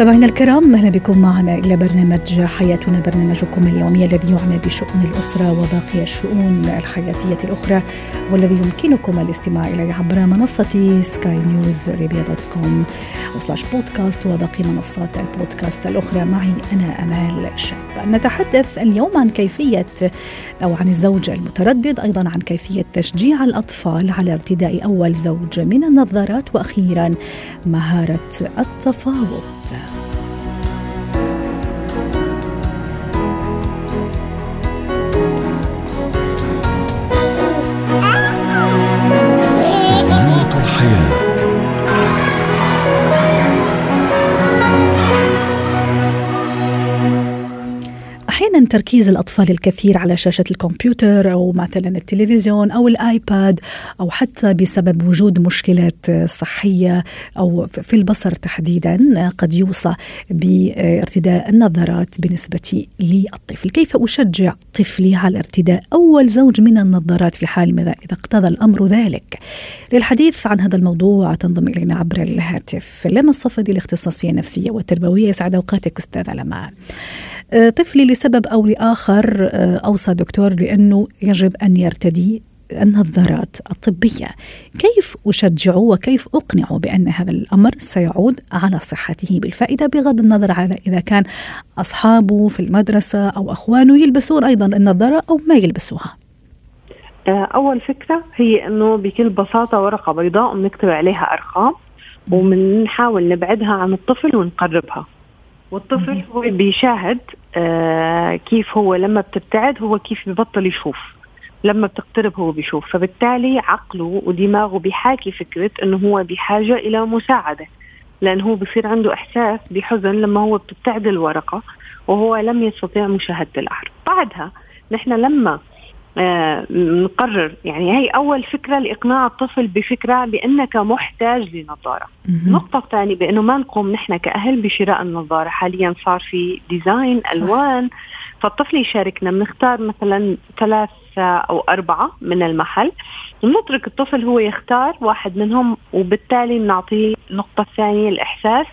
مستمعينا الكرام أهلا بكم معنا إلى برنامج حياتنا برنامجكم اليومي الذي يعنى بشؤون الأسرة وباقي الشؤون الحياتية الأخرى والذي يمكنكم الاستماع إليه عبر منصة Sky News Arabia dot com سلاش بودكاست وباقي منصات البودكاست الأخرى. معي أنا أمال شاب نتحدث اليوم عن كيفية أو عن الزوج المتردد أيضا عن كيفية تشجيع الأطفال على ارتداء أول زوج من النظارات وأخيرا مهارة التفاوض. تركيز الأطفال الكثير على شاشة الكمبيوتر أو مثلا التلفزيون أو الآيباد أو حتى بسبب وجود مشكلات صحية أو في البصر تحديدا قد يوصى بارتداء النظارات بالنسبة للطفل، كيف أشجع طفلي على ارتداء أول زوج من النظارات في حال اذا اقتضى الأمر ذلك؟ للحديث عن هذا الموضوع تنضم إلينا عبر الهاتف لما الصفدي الاختصاصية النفسية والتربوية يسعد أوقاتك أستاذة لما. آه، طفلي لسبب أو لآخر آه، أوصى دكتور بانه يجب أن يرتدي النظارات الطبية، كيف اشجعه وكيف اقنعه بأن هذا الأمر سيعود على صحته؟ بالفائدة بغض النظر على إذا كان أصحابه في المدرسة أو أخوانه يلبسون أيضا النظارة أو ما يلبسوها. آه، أول فكرة هي إنه بكل بساطة ورقة بيضاء بنكتب عليها أرقام وبنحاول نبعدها عن الطفل ونقربها. والطفل هو بيشاهد آه كيف هو لما بتبتعد هو كيف ببطل يشوف. لما بتقترب هو بيشوف. فبالتالي عقله ودماغه بيحاكي فكرة إنه هو بحاجة إلى مساعدة. لأن هو بصير عنده إحساس بحزن لما هو بتبتعد الورقة وهو لم يستطيع مشاهدة الأحرف بعدها نحن لما آه نقرر يعني هي أول فكرة لإقناع الطفل بفكرة بأنك محتاج لنظارة. النقطة الثانية بأنه ما نقوم نحن كأهل بشراء النظارة. حاليا صار في ديزاين ألوان فالطفل يشاركنا. بنختار مثلا ثلاث أو أربعة من المحل. ونترك الطفل هو يختار واحد منهم وبالتالي بنعطيه النقطة الثانية الإحساس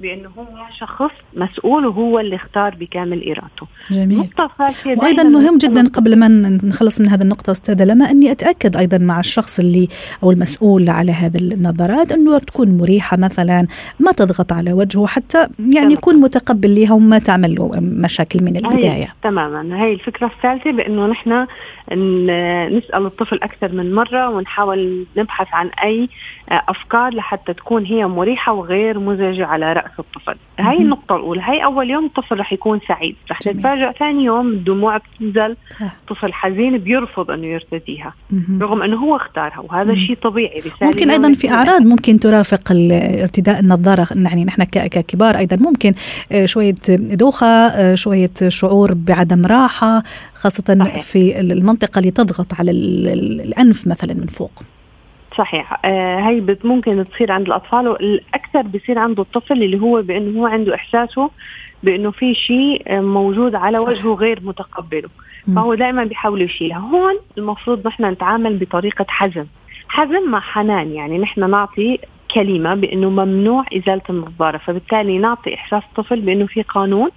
بأنه هو شخص مسؤول وهو اللي اختار بكامل إرادته. جميل. النقطة الثالثة وأيضا مهم جدا قبل ما نخلص من هذه النقطة أستاذة لما أني أتأكد أيضا مع الشخص اللي أو المسؤول على هذه النظارات أنه تكون مريحة مثلا ما تضغط على وجهه حتى يعني تمام. يكون متقبل لها وما تعمل له مشاكل من هي البداية. تماما هي الفكرة الثالثة بأنه نحن ن- نسأل الطفل أكثر من مرة ونحاول نبحث عن أي آه، أفكار لحتى تكون هي مريحة وغير مزعجة على رأس الطفل هاي مهم. النقطة الأولى هاي أول يوم الطفل رح يكون سعيد رح جميل. نتفاجأ ثاني يوم الدموع بتنزل. طفل حزين بيرفض أنه يرتديها. رغم أنه هو اختارها وهذا. شيء طبيعي ممكن أيضا في أعراض ممكن ترافق ارتداء النظارة يعني نحن ككبار أيضا ممكن آه، شوية دوخة آه، شوية شعور بعدم راحة خاصة صحيح. في المنطقة اللي تضغط على ال- ال- الأنف مثلا من فوق. صحيح آه هي بت- ممكن تصير عند الأطفال والأكثر بصير عنده الطفل اللي هو بأنه هو عنده إحساسه بأنه في شيء آه، موجود على صح. وجهه غير متقبله. فهو دائما بيحاول يشيلها هون المفروض نحن نتعامل بطريقة حزم حزم مع حنان يعني نحن نعطي كلمة بأنه ممنوع إزالة النظارة فبالتالي نعطي إحساس الطفل بأنه في قانون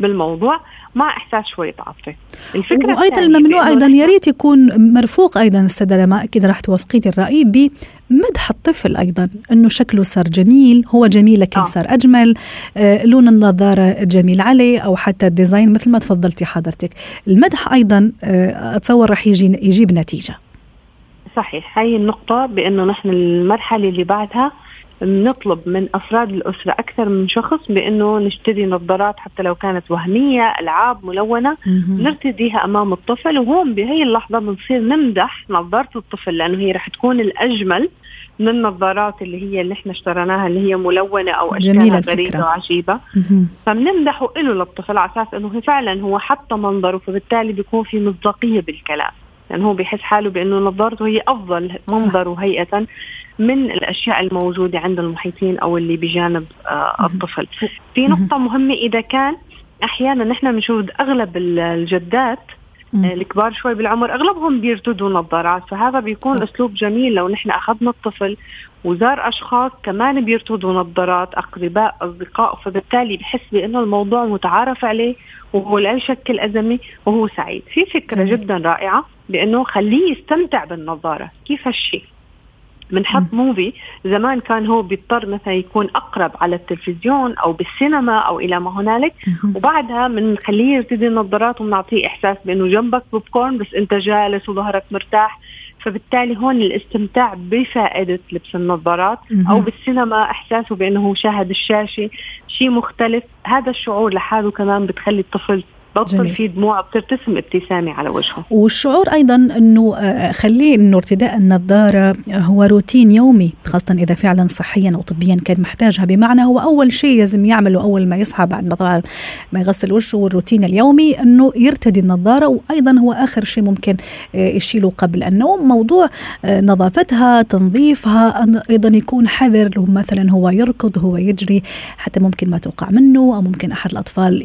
بالموضوع مع إحساس شوية عاطفه الفكرة وأيضا الممنوع أيضا يا ريت يكون مرفوق أيضا الساده لما أكيد راح توافقيني الرأي بمدح الطفل أيضا إنه شكله صار جميل هو جميل لكن آه. صار أجمل آه لون النظارة جميل عليه أو حتى الديزاين مثل ما تفضلتي حضرتك. المدح أيضا آه أتصور راح يجي يجيب نتيجة. صحيح هاي النقطة بأنه نحن المرحلة اللي بعدها بنطلب من أفراد الأسرة أكثر من شخص بأنه نشتري نظارات حتى لو كانت وهمية ألعاب ملونة مهم. نرتديها أمام الطفل وهون بهي اللحظة بنصير نمدح نظارة الطفل لأنه هي رح تكون الأجمل من النظارات اللي هي اللي إحنا اشتريناها اللي هي ملونة أو جميلة أشكالها الفكرة. غريبة وعجيبة مهم. فبنمدحه له للطفل على أساس أنه هي فعلا هو حط منظره فبالتالي بيكون في مصداقية بالكلام يعني هو بيحس حاله بأنه نظارته هي أفضل منظر وهيئة من الأشياء الموجودة عند المحيطين أو اللي بجانب آه الطفل. في نقطة مهمة إذا كان أحيانا نحن بنشوف أغلب الجدات الكبار شوي بالعمر أغلبهم بيرتدوا نظارات فهذا بيكون أسلوب جميل لو نحن أخذنا الطفل وزار أشخاص كمان بيرتدوا نظارات أقرباء أصدقاء فبالتالي بحس بأنه الموضوع متعارف عليه وهو لا يشكل أزمة وهو سعيد. في فكرة جدا رائعة بأنه خليه يستمتع بالنظارة كيف هالشيء؟ بنحط movie زمان كان هو بيضطر مثلا يكون أقرب على التلفزيون أو بالسينما أو إلى ما هنالك. وبعدها بنخليه يرتدي النظارات وبنعطيه إحساس بإنه جنبك بوب كورن بس أنت جالس وظهرك مرتاح. فبالتالي هون الاستمتاع بفائدة لبس النظارات أو بالسينما إحساسه بأنه شاهد الشاشة. شيء مختلف. هذا الشعور لحاله كمان بتخلي الطفل بطل في دموع بترتسم ابتسامة على وجهه. والشعور أيضا أنه آه، خليه أنه ارتداء النظارة هو روتين يومي خاصة إذا فعلا صحيا أو طبيا كان محتاجها. بمعنى هو أول شيء لازم يعمله أول ما يصحى بعد ما ما يغسل وشه والروتين اليومي أنه يرتدي النظارة. وأيضا هو آخر شيء ممكن آه، يشيله قبل النوم. موضوع آه، نظافتها تنظيفها أيضا يكون حذر له مثلا هو يركض هو يجري حتى ممكن ما توقع منه أو ممكن أحد الأطفال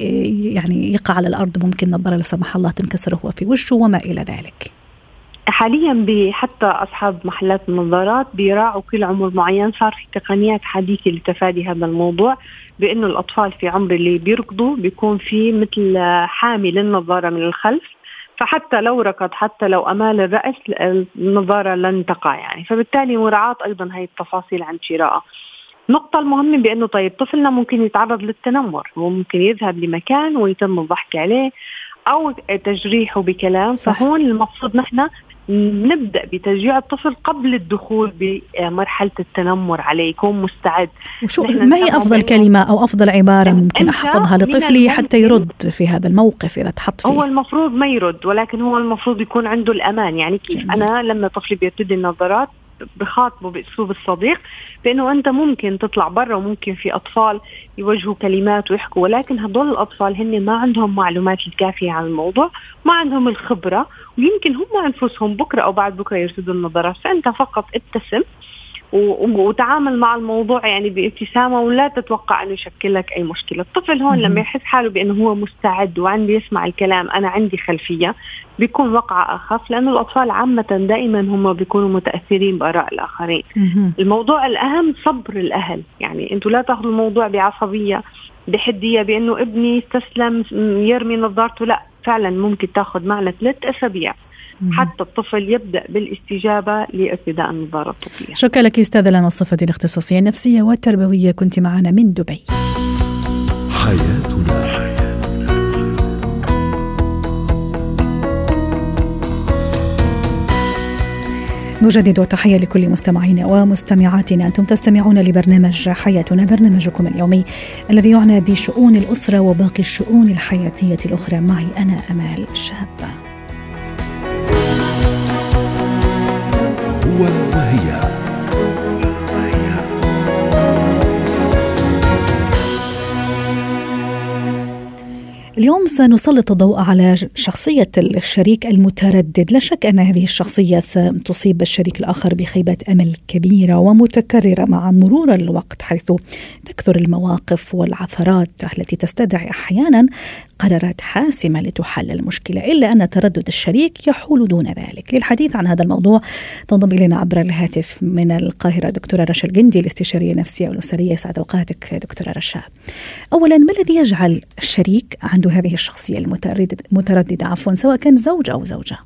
يعني يقع على الأرض ممكن نظاره لا سمح الله تنكسر هو في وشه وما إلى ذلك. حاليا حتى أصحاب محلات النظارات بيراعوا كل عمر معين صار في تقنيات حديثة لتفادي هذا الموضوع بأنه الأطفال في عمر اللي بيركضوا بيكون في مثل حامي للنظارة من الخلف فحتى لو ركض حتى لو أمال الرأس النظارة لن تقع يعني. فبالتالي مراعاة أيضا هي التفاصيل عن شرائها النقطة المهمة بأنه طيب طفلنا ممكن يتعرض للتنمر هو ممكن يذهب لمكان ويتم الضحك عليه أو تجريحه بكلام فهون المفروض نحن نبدأ بتشجيع الطفل قبل الدخول بمرحلة التنمر عليه يكون مستعد. وشو ما هي أفضل كلمة أو أفضل عبارة ممكن أحفظها لطفلي حتى يرد في هذا الموقف إذا تحط فيه؟ هو المفروض ما يرد ولكن هو المفروض يكون عنده الأمان. يعني كيف؟ جميل. أنا لما طفلي بيرتدي النظارات بخاطبه بأسلوب الصديق بأنه أنت ممكن تطلع برا وممكن في أطفال يوجهوا كلمات ويحكوا ولكن هدول الأطفال هن ما عندهم معلومات الكافية عن الموضوع ما عندهم الخبرة ويمكن هم أنفسهم بكرة أو بعد بكرة يرتدوا النظارات فأنت فقط ابتسم وتعامل مع الموضوع يعني بابتسامة ولا تتوقع أنه يشكل لك أي مشكلة. الطفل هون لما يحس حاله بأنه هو مستعد وعندي يسمع الكلام أنا عندي خلفية بيكون وقع أخف لأنه الأطفال عامة دائما هم بيكونوا متأثرين بآراء الآخرين. الموضوع الأهم صبر الأهل. يعني أنتوا لا تأخذوا الموضوع بعصبية بحدية بأنه ابني استسلم يرمي نظارته لا فعلا ممكن تأخذ معنا ثلاث أسابيع. حتى الطفل يبدأ بالاستجابة لارتداء النظارة الطبية. شكرا لك أستاذة لنا الصفدي الاختصاصية النفسية والتربوية. كنت معنا من دبي. حياتنا. نجدد التحية لكل مستمعينا ومستمعاتنا. أنتم تستمعون لبرنامج حياتنا برنامجكم اليومي الذي يعنى بشؤون الأسرة وباقي الشؤون الحياتية الأخرى. معي أنا أمال شابة هو وهي. اليوم سنسلط الضوء على شخصية الشريك المتردد. لا شك أن هذه الشخصية ستصيب الشريك الآخر بخيبة أمل كبيرة ومتكررة مع مرور الوقت حيث تكثر المواقف والعثرات التي تستدعي أحيانا قرارات حاسمة لتحل المشكلة إلا أن تردد الشريك يحول دون ذلك. للحديث عن هذا الموضوع تنضم إلينا عبر الهاتف من القاهرة دكتورة رشا الجندي الاستشارية النفسية والأسرية. سعد أوقاتك دكتورة رشا. أولا ما الذي يجعل الشريك عنده هذه الشخصية المترددة عفوا سواء كان زوج أو زوجة.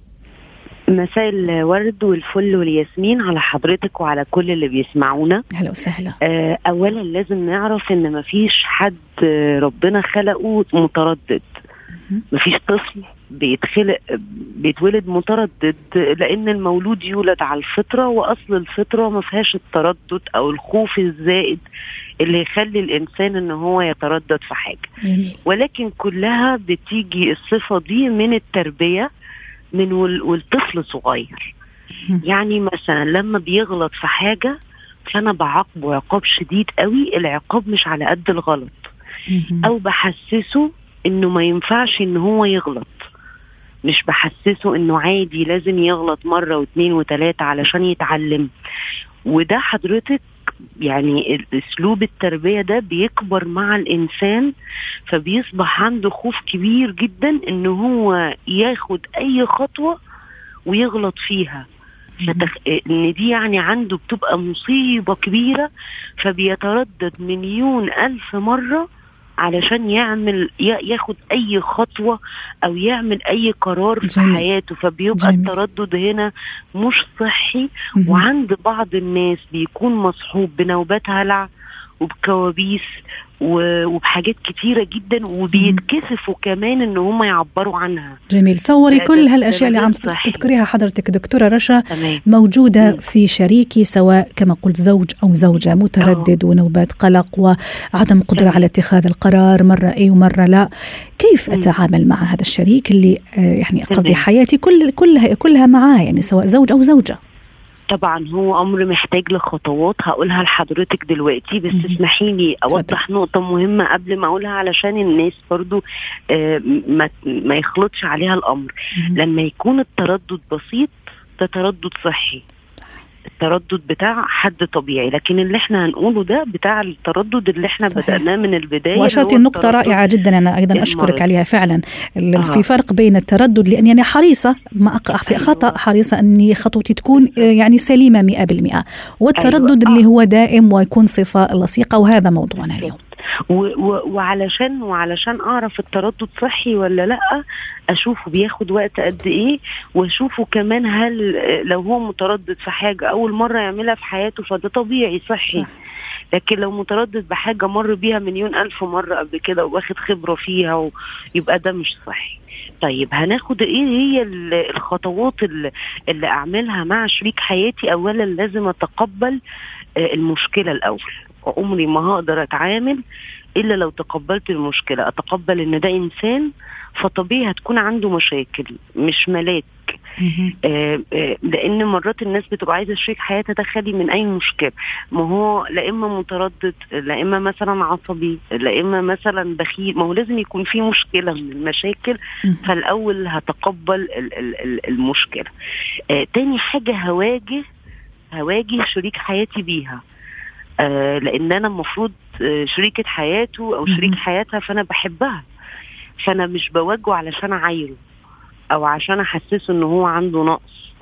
مساء الورد والفل والياسمين على حضرتك وعلى كل اللي بيسمعونا. أهلا وسهلا. آه اولا لازم نعرف إن مفيش حد ربنا خلقه متردد. مفيش طفل بيتخلق بيتولد متردد لأن المولود يولد على الفطرة وأصل الفطرة ما فيهاش التردد أو الخوف الزائد اللي يخلي الإنسان إن هو يتردد في حاجة. ولكن كلها بتيجي الصفة دي من التربية من والطفل صغير. يعني مثلا لما بيغلط في حاجة فأنا بعاقبه عقاب شديد قوي العقاب مش على قد الغلط. أو بحسسه إنه ما ينفعش إن هو يغلط. مش بحسسه إنه عادي لازم يغلط مرة واثنين وثلاثه علشان يتعلم. وده حضرتك يعني اسلوب التربية ده بيكبر مع الإنسان فبيصبح عنده خوف كبير جدا إن هو ياخد أي خطوة ويغلط فيها. فتخ... إن دي يعني عنده بتبقى مصيبة كبيرة فبيتردد مليون ألف مرة علشان يعمل ياخد أي خطوة أو يعمل أي قرار في جميل. حياته فبيبقى جميل. التردد هنا مش صحي وعند بعض الناس بيكون مصحوب بنوبات هلع وبكوابيس وبحاجات كتيرة جدا وبيتكسفوا كمان إن هم يعبروا عنها جميل صوري كل هالأشياء اللي عم تذكريها حضرتك دكتورة رشا تمام. موجودة مم. في شريكي سواء كما قلت زوج أو زوجة متردد أوه. ونوبات قلق وعدم قدرة تمام. على اتخاذ القرار مرة اي ومرة لا كيف مم. أتعامل مع هذا الشريك اللي آه، يعني اقضي حياتي كل كلها كلها معاه يعني سواء زوج أو زوجة طبعا هو أمر محتاج لخطوات هقولها لحضرتك دلوقتي بس اسمحي لي أوضح نقطة مهمة قبل ما أقولها علشان الناس برضو آه ما, ما يخلطش عليها الأمر. لما يكون التردد بسيط ده تردد صحي. التردد بتاع حد طبيعي لكن اللي إحنا هنقوله ده بتاع التردد اللي إحنا. بدأناه من البداية وأشرتي النقطة رائعة جدا أنا أيضا أشكرك عليها فعلا آه. في فرق بين التردد لأني أنا حريصة ما أقع في أيوة. خطأ حريصة أني خطوتي تكون آه، يعني سليمة 100% والتردد أيوة. اللي هو دائم ويكون صفة لصيقة وهذا موضوعنا اليوم وعلشان وعلشان أعرف التردد صحي ولا لأ أشوفه بياخد وقت قد إيه وأشوفه كمان هل لو هو متردد في حاجة أول مرة يعملها في حياته فده طبيعي صحي. لكن لو متردد بحاجة مر بيها مليون ألف مرة قبل كده واخد خبرة فيها ويبقى ده مش صحي. طيب هناخد إيه هي الخطوات اللي أعملها مع شريك حياتي؟ اولا لازم أتقبل آه، المشكلة الأول. عمري ما هقدر أتعامل إلا لو تقبلت المشكلة. أتقبل إن ده إنسان فطبيعي هتكون عنده مشاكل مش ملاك. آه آه لأن مرات الناس بتبقى عايزة شريك حياتها ده خالي من أي مشكلة. ما هو لا إما متردد لا إما مثلا عصبي لا إما مثلا بخيل. ما هو لازم يكون في مشكلة من المشاكل فالأول هتقبل المشكلة. آه تاني حاجة هواجه هواجه شريك حياتي بيها. آه لأن أنا المفروض آه شريكة حياته أو شريك حياتها فأنا بحبها. فأنا مش بواجهه علشان اعايره أو عشان أحسسه إن هو عنده نقص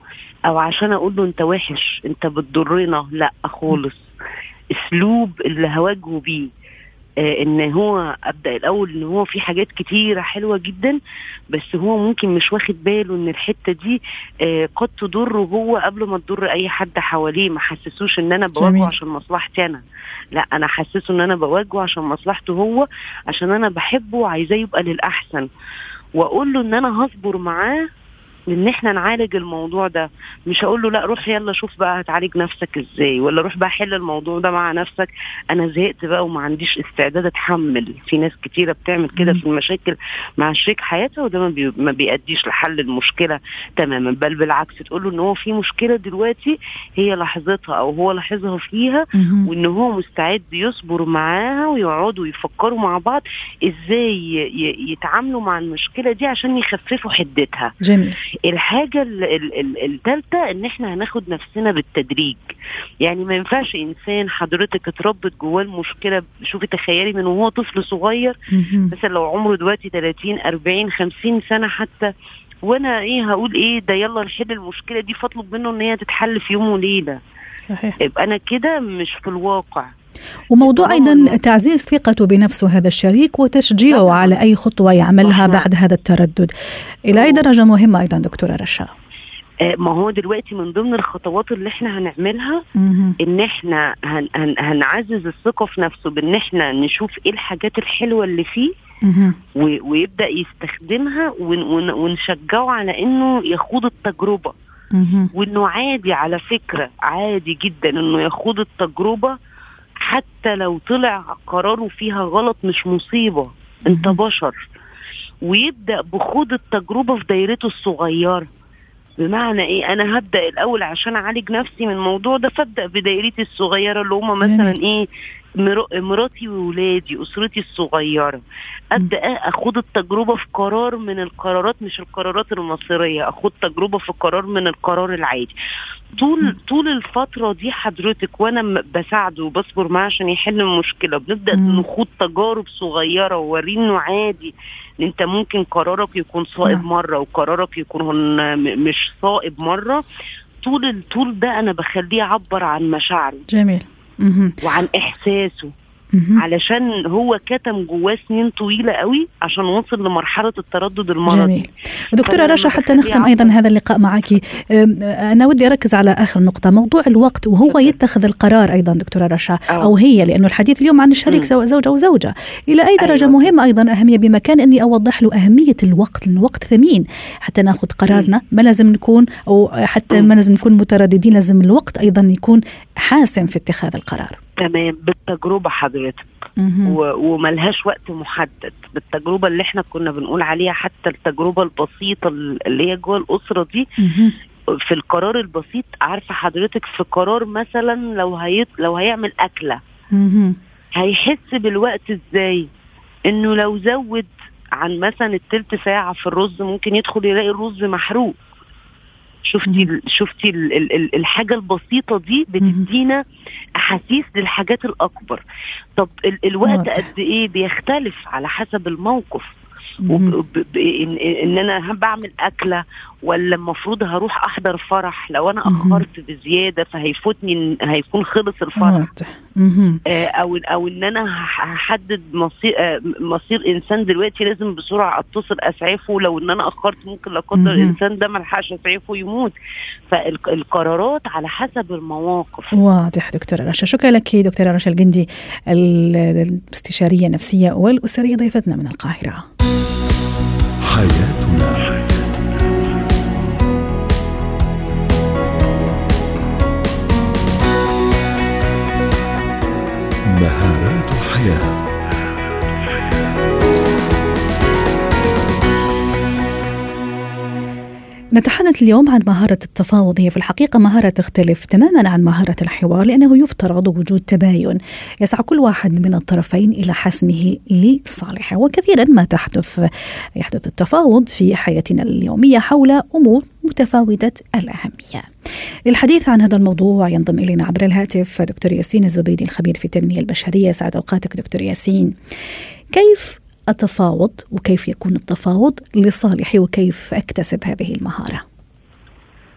أو عشان أقول له أنت وحش أنت بتضرنا. لأ خالص. أسلوب اللي هواجهه بيه. إن هو أبدأ الأول إن هو في حاجات كتيرة حلوة جدا بس هو ممكن مش واخد باله إن الحتة دي آه قد تضره هو قبل ما تضر أي حد حواليه. ما حسسوش إن أنا بواجهه عشان مصلحتي أنا. لا أنا حسسه إن أنا بواجهه عشان مصلحته هو عشان أنا بحبه وعايزاه يبقى للأحسن. واقول له إن أنا هصبر معاه إن إحنا نعالج الموضوع ده. مش هقول له لا روح يلا شوف بقى هتعالج نفسك إزاي ولا روح بقى حل الموضوع ده مع نفسك. أنا زهقت بقى وما عنديش استعداد أتحمل. في ناس كتيرة بتعمل كده في المشاكل مع شريك حياتها وده ما, بي... ما بيأديش لحل المشكلة تماما. بل بالعكس تقول له إن هو في مشكلة دلوقتي هي لحظتها أو هو لاحظها فيها وإن هو مستعد يصبر معاها ويقعدوا يفكروا مع بعض إزاي يتعاملوا مع المشكلة دي عشان يخففوا حدتها. جميل. الحاجة الثالثة إن إحنا هناخد نفسنا بالتدريج. يعني ما ينفعش إنسان حضرتك اتربت جواه المشكلة شوفي تخيلي من وهو طفل صغير مثلا لو عمره دلوقتي 30 40 50 سنة حتى وأنا إيه هقول إيه ده يلا نحل المشكلة دي فاطلب منه إن هي تتحل في يوم وليلة. صحيح. يبقى أنا كده مش في الواقع. وموضوع أيضا تعزيز ثقته بنفسه هذا الشريك وتشجيعه على أي خطوة يعملها بعد هذا التردد. إلى أي درجة مهمة أيضا دكتورة رشا؟ آه، ما هو دلوقتي من ضمن الخطوات اللي إحنا هنعملها إن إحنا هن هن هنعزز الثقة في نفسه بإن إحنا نشوف إيه الحاجات الحلوة اللي فيه ويبدأ يستخدمها ونشجعه على إنه يخوض التجربة. وإنه عادي على فكرة عادي جدا إنه يخوض التجربة حتى لو طلع قراره فيها غلط مش مصيبة انت بشر. ويبدأ بخوض التجربة في دايرته الصغيرة. بمعنى إيه؟ أنا هبدأ الأول عشان أعالج نفسي من الموضوع ده فابدأ بدايرتي الصغيرة اللي هم مثلا إيه؟ مراتي وولادي أسرتي الصغيرة. أبدأ اخد التجربة في قرار من القرارات مش القرارات المصيرية. اخد تجربة في قرار من القرار العادي. طول طول الفترة دي حضرتك وأنا بساعده وبصبر معاه عشان يحل المشكلة. بنبدأ. نخوض تجارب صغيرة ووريه إنه عادي. أنت ممكن قرارك يكون صائب نعم. مرة وقرارك يكون مش صائب مرة. طول الطول ده أنا بخليه يعبر عن مشاعره جميل. وعن إحساسه. علشان هو كتم جواه سنين طويلة قوي عشان وصل لمرحلة التردد المرضي جميل دكتورة فأنا رشا حتى نختم يعبر- هذا اللقاء معك أنا ودي أركز على آخر نقطة موضوع الوقت وهو. يتخذ القرار أيضا دكتورة رشا أو. هي لأنه الحديث اليوم عن الشريك. سواء زوج أو زوجة إلى أي درجة أيوة. مهم أيضا أهمية بمكان أني أوضح له أهمية الوقت الوقت ثمين حتى ناخذ قرارنا ما لازم نكون أو حتى. ما لازم نكون مترددين لازم الوقت أيضا يكون حاسم في اتخاذ القرار تمام بالتجربة حضرتك. وملهاش وقت محدد. بالتجربة اللي إحنا كنا بنقول عليها حتى التجربة البسيطة اللي هي جوه الأسرة دي. في القرار البسيط عارفة حضرتك في قرار مثلا لو هيط لو هيعمل أكلة. هيحس بالوقت إزاي؟ إنه لو زود عن مثلا التلت ساعة في الرز ممكن يدخل يلاقي الرز محروق. شفتي ال- شفتي ال- ال- ال- الحاجة البسيطة دي بتدينا أحاسيس للحاجات الأكبر. طب ال- الوقت. قد إيه بيختلف على حسب الموقف؟ إن, إن أنا بعمل أكلة ولا المفروض هروح أحضر فرح؟ لو أنا مهم. أخرت بزيادة فهيفوتني هيكون خلص الفرح. أو أو إن أنا هح- هحدد مصير آه، مصير إنسان دلوقتي لازم بسرعة أتصل أسعفه. لو إن أنا أخرت ممكن لا قدر. الإنسان ده ما لحقش أسعفه يموت. فالقرارات على حسب المواقف. واضح دكتورة رشا. شكرا لك دكتورة رشا الجندي ال- الاستشارية النفسية والأسرية ضيفتنا من القاهرة. حياتنا. Yeah. نتحدث اليوم عن مهارة التفاوض. هي في الحقيقة مهارة تختلف تماما عن مهارة الحوار لأنه يفترض وجود تباين يسعى كل واحد من الطرفين إلى حسمه لصالحه. وكثيرا ما تحدث يحدث التفاوض في حياتنا اليومية حول أمور متفاوتة الأهمية. للحديث عن هذا الموضوع ينضم إلينا عبر الهاتف دكتور ياسين الزبيدي الخبير في التنمية البشرية. سعد أوقاتك دكتور ياسين. كيف أتفاوض وكيف يكون التفاوض لصالحي وكيف أكتسب هذه المهارة.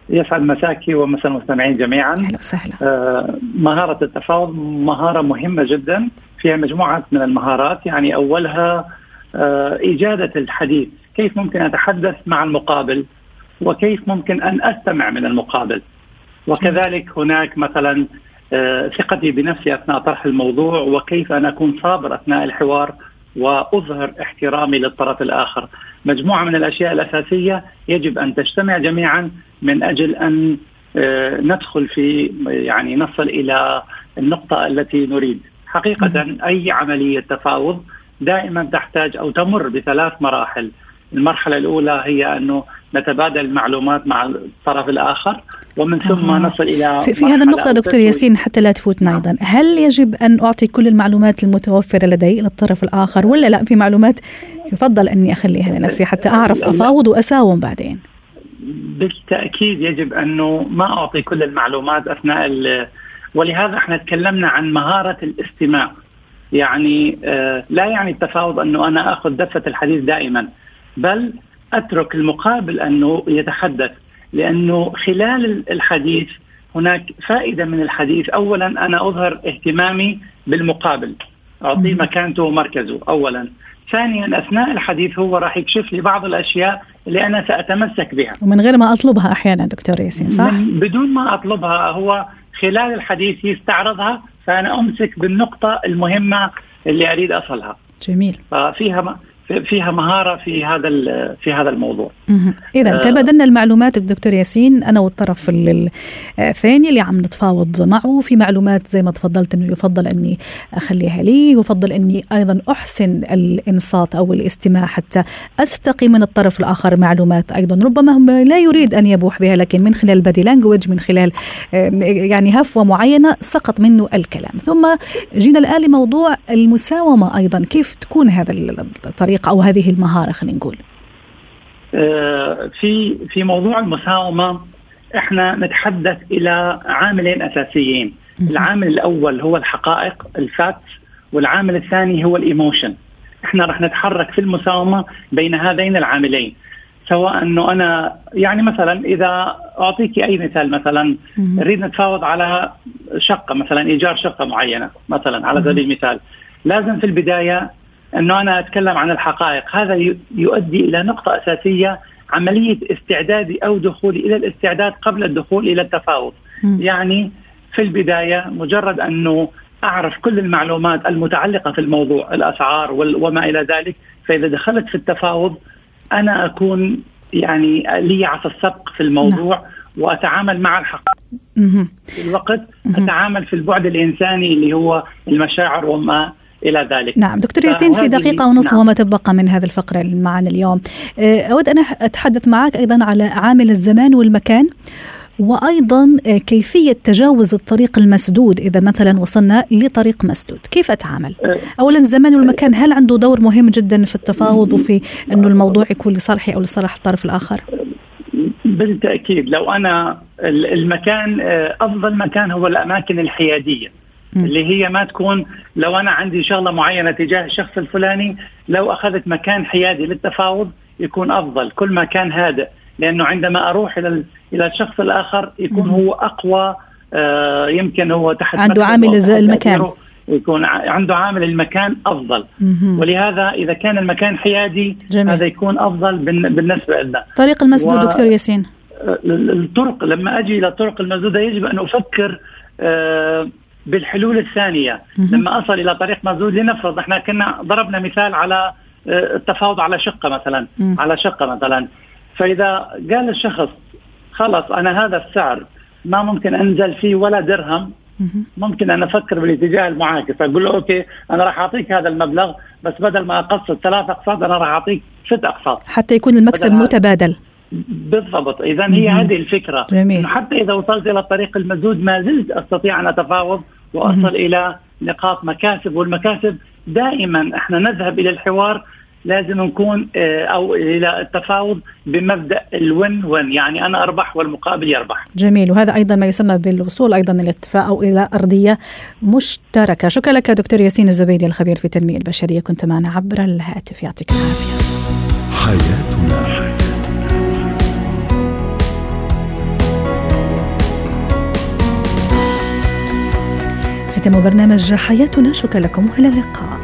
يسعد مساكي ومساء المستمعين جميعا. أهلا وسهلا. آه، مهارة التفاوض مهارة مهمة جدا. فيها مجموعة من المهارات يعني أولها آه، إجادة الحديث. كيف ممكن أتحدث مع المقابل؟ وكيف ممكن أن أستمع من المقابل؟ وكذلك هناك مثلا آه، ثقتي بنفسي أثناء طرح الموضوع. وكيف أن أكون صابر أثناء الحوار؟ وأظهر احترامي للطرف الآخر. مجموعة من الأشياء الأساسية يجب أن تجتمع جميعا من أجل أن آه، ندخل في يعني نصل إلى النقطة التي نريد. حقيقة أي عملية تفاوض دائما تحتاج أو تمر بثلاث مراحل. المرحلة الأولى هي أنه نتبادل المعلومات مع الطرف الآخر ومن ثم آه. نصل إلى في, في هذا النقطة أو دكتور. ياسين حتى لا تفوتنا نعم. أيضا هل يجب أن أعطي كل المعلومات المتوفرة لدي للطرف الآخر ولا لا في معلومات يفضل أني أخليها لنفسي حتى أعرف أفاوض وأساوم بعدين بالتأكيد يجب انه ما أعطي كل المعلومات أثناء ولهذا إحنا تكلمنا عن مهارة الاستماع يعني آه، لا يعني التفاوض أنه أنا آخذ دفة الحديث دائما بل أترك المقابل أنه يتحدث لأنه خلال الحديث هناك فائدة من الحديث. اولا أنا أظهر اهتمامي بالمقابل اعطيه. مكانته ومركزه اولا. ثانيا أثناء الحديث هو راح يكشف لي بعض الأشياء اللي أنا سأتمسك بها. ومن غير ما أطلبها أحيانا دكتور ياسين صح؟ بدون ما أطلبها هو خلال الحديث يستعرضها فأنا أمسك بالنقطة المهمة اللي أريد أصلها. جميل. ففيها فيها مهارة في هذا في هذا الموضوع. إذا آه. تبادلنا المعلومات دكتور ياسين أنا والطرف الثاني اللي عم نتفاوض معه في معلومات زي ما تفضلت إنه يفضل إني أخليها لي، يفضل إني أيضا أحسن الإنصات أو الاستماع حتى أستقي من الطرف الآخر معلومات أيضا. ربما لا يريد أن يبوح بها لكن من خلال بادي لانجوج من خلال يعني هفوة معينة سقط منه الكلام، ثم جينا الآن لموضوع المساومة أيضا. كيف تكون هذا الطريقة؟ أو هذه المهارة خلينا نقول. آه، في في موضوع المساومة إحنا نتحدث إلى عاملين أساسيين. العامل الأول هو الحقائق ال fact والعامل الثاني هو ال emotion. إحنا رح نتحرك في المساومة بين هذين العاملين. سواء إنه أنا يعني مثلا إذا اعطيك أي مثال مثلا نريد نتفاوض على شقة مثلا إيجار شقة معينة مثلا على سبيل المثال. لازم في البداية أنه أنا أتكلم عن الحقائق. هذا يؤدي إلى نقطة أساسية عملية استعدادي أو دخولي إلى الاستعداد قبل الدخول إلى التفاوض. م. يعني في البداية مجرد أنه أعرف كل المعلومات المتعلقة في الموضوع الأسعار وما إلى ذلك. فإذا دخلت في التفاوض أنا أكون يعني لي عصا السبق في الموضوع نعم. وأتعامل مع الحقائق في الوقت أتعامل في البعد الإنساني اللي هو المشاعر وما إلى ذلك. نعم دكتور ياسين في دقيقة ونصف نعم. وما تبقى من هذه الفقرة معنا اليوم. أه، أود أن أتحدث معك أيضا على عامل الزمان والمكان وأيضا أه، كيفية تجاوز الطريق المسدود إذا مثلا وصلنا لطريق مسدود، كيف أتعامل؟ أه، اولا الزمان والمكان هل عنده دور مهم جدا في التفاوض وفي أنه الموضوع يكون لصالحي أو لصالح الطرف الآخر؟ بالتأكيد لو أنا المكان أفضل مكان هو الأماكن الحيادية. اللي هي ما تكون لو أنا عندي شغلة معينة تجاه الشخص الفلاني لو أخذت مكان حيادي للتفاوض يكون أفضل كل ما كان هادئ لأنه عندما أروح إلى إلى الشخص الآخر يكون هو أقوى آه يمكن هو تحت عنده عامل المكان. يكون عنده عامل المكان أفضل. مم. ولهذا إذا كان المكان حيادي جميل. هذا يكون أفضل بالنسبة لنا. طريق المسدود و... دكتور ياسين. الطرق لما أجي إلى الطرق المسدوده يجب أن أفكر آه بالحلول الثانية. لما أصل إلى طريق مسدود لنفرض إحنا كنا ضربنا مثال على آه، التفاوض على شقة مثلا. على شقة مثلا. فإذا قال الشخص خلص أنا هذا السعر ما ممكن أنزل فيه ولا درهم. ممكن أنا أفكر بالاتجاه المعاكس. أقول له أوكي أنا راح أعطيك هذا المبلغ بس بدل ما اقسط ثلاث أقساط أنا راح أعطيك ست أقساط. حتى يكون المكسب متبادل. بالضبط. اذا هي هذه الفكرة. جميل. حتى إذا وصلت إلى الطريق المسدود ما زلت أستطيع أن أتفاوض وأصل إلى نقاط مكاسب. والمكاسب دائما إحنا نذهب إلى الحوار لازم نكون آه، أو إلى التفاوض بمبدأ الون ون يعني أنا أربح والمقابل يربح. جميل. وهذا أيضا ما يسمى بالوصول أيضا إلى اتفاق أو إلى أرضية مشتركة، شكرا لك دكتور ياسين الزبيدي الخبير في التنمية البشرية. كنت معنا عبر الهاتف. يعطيك العافية. حياتنا. ختم برنامج حياتنا شكرا لكم وإلى اللقاء.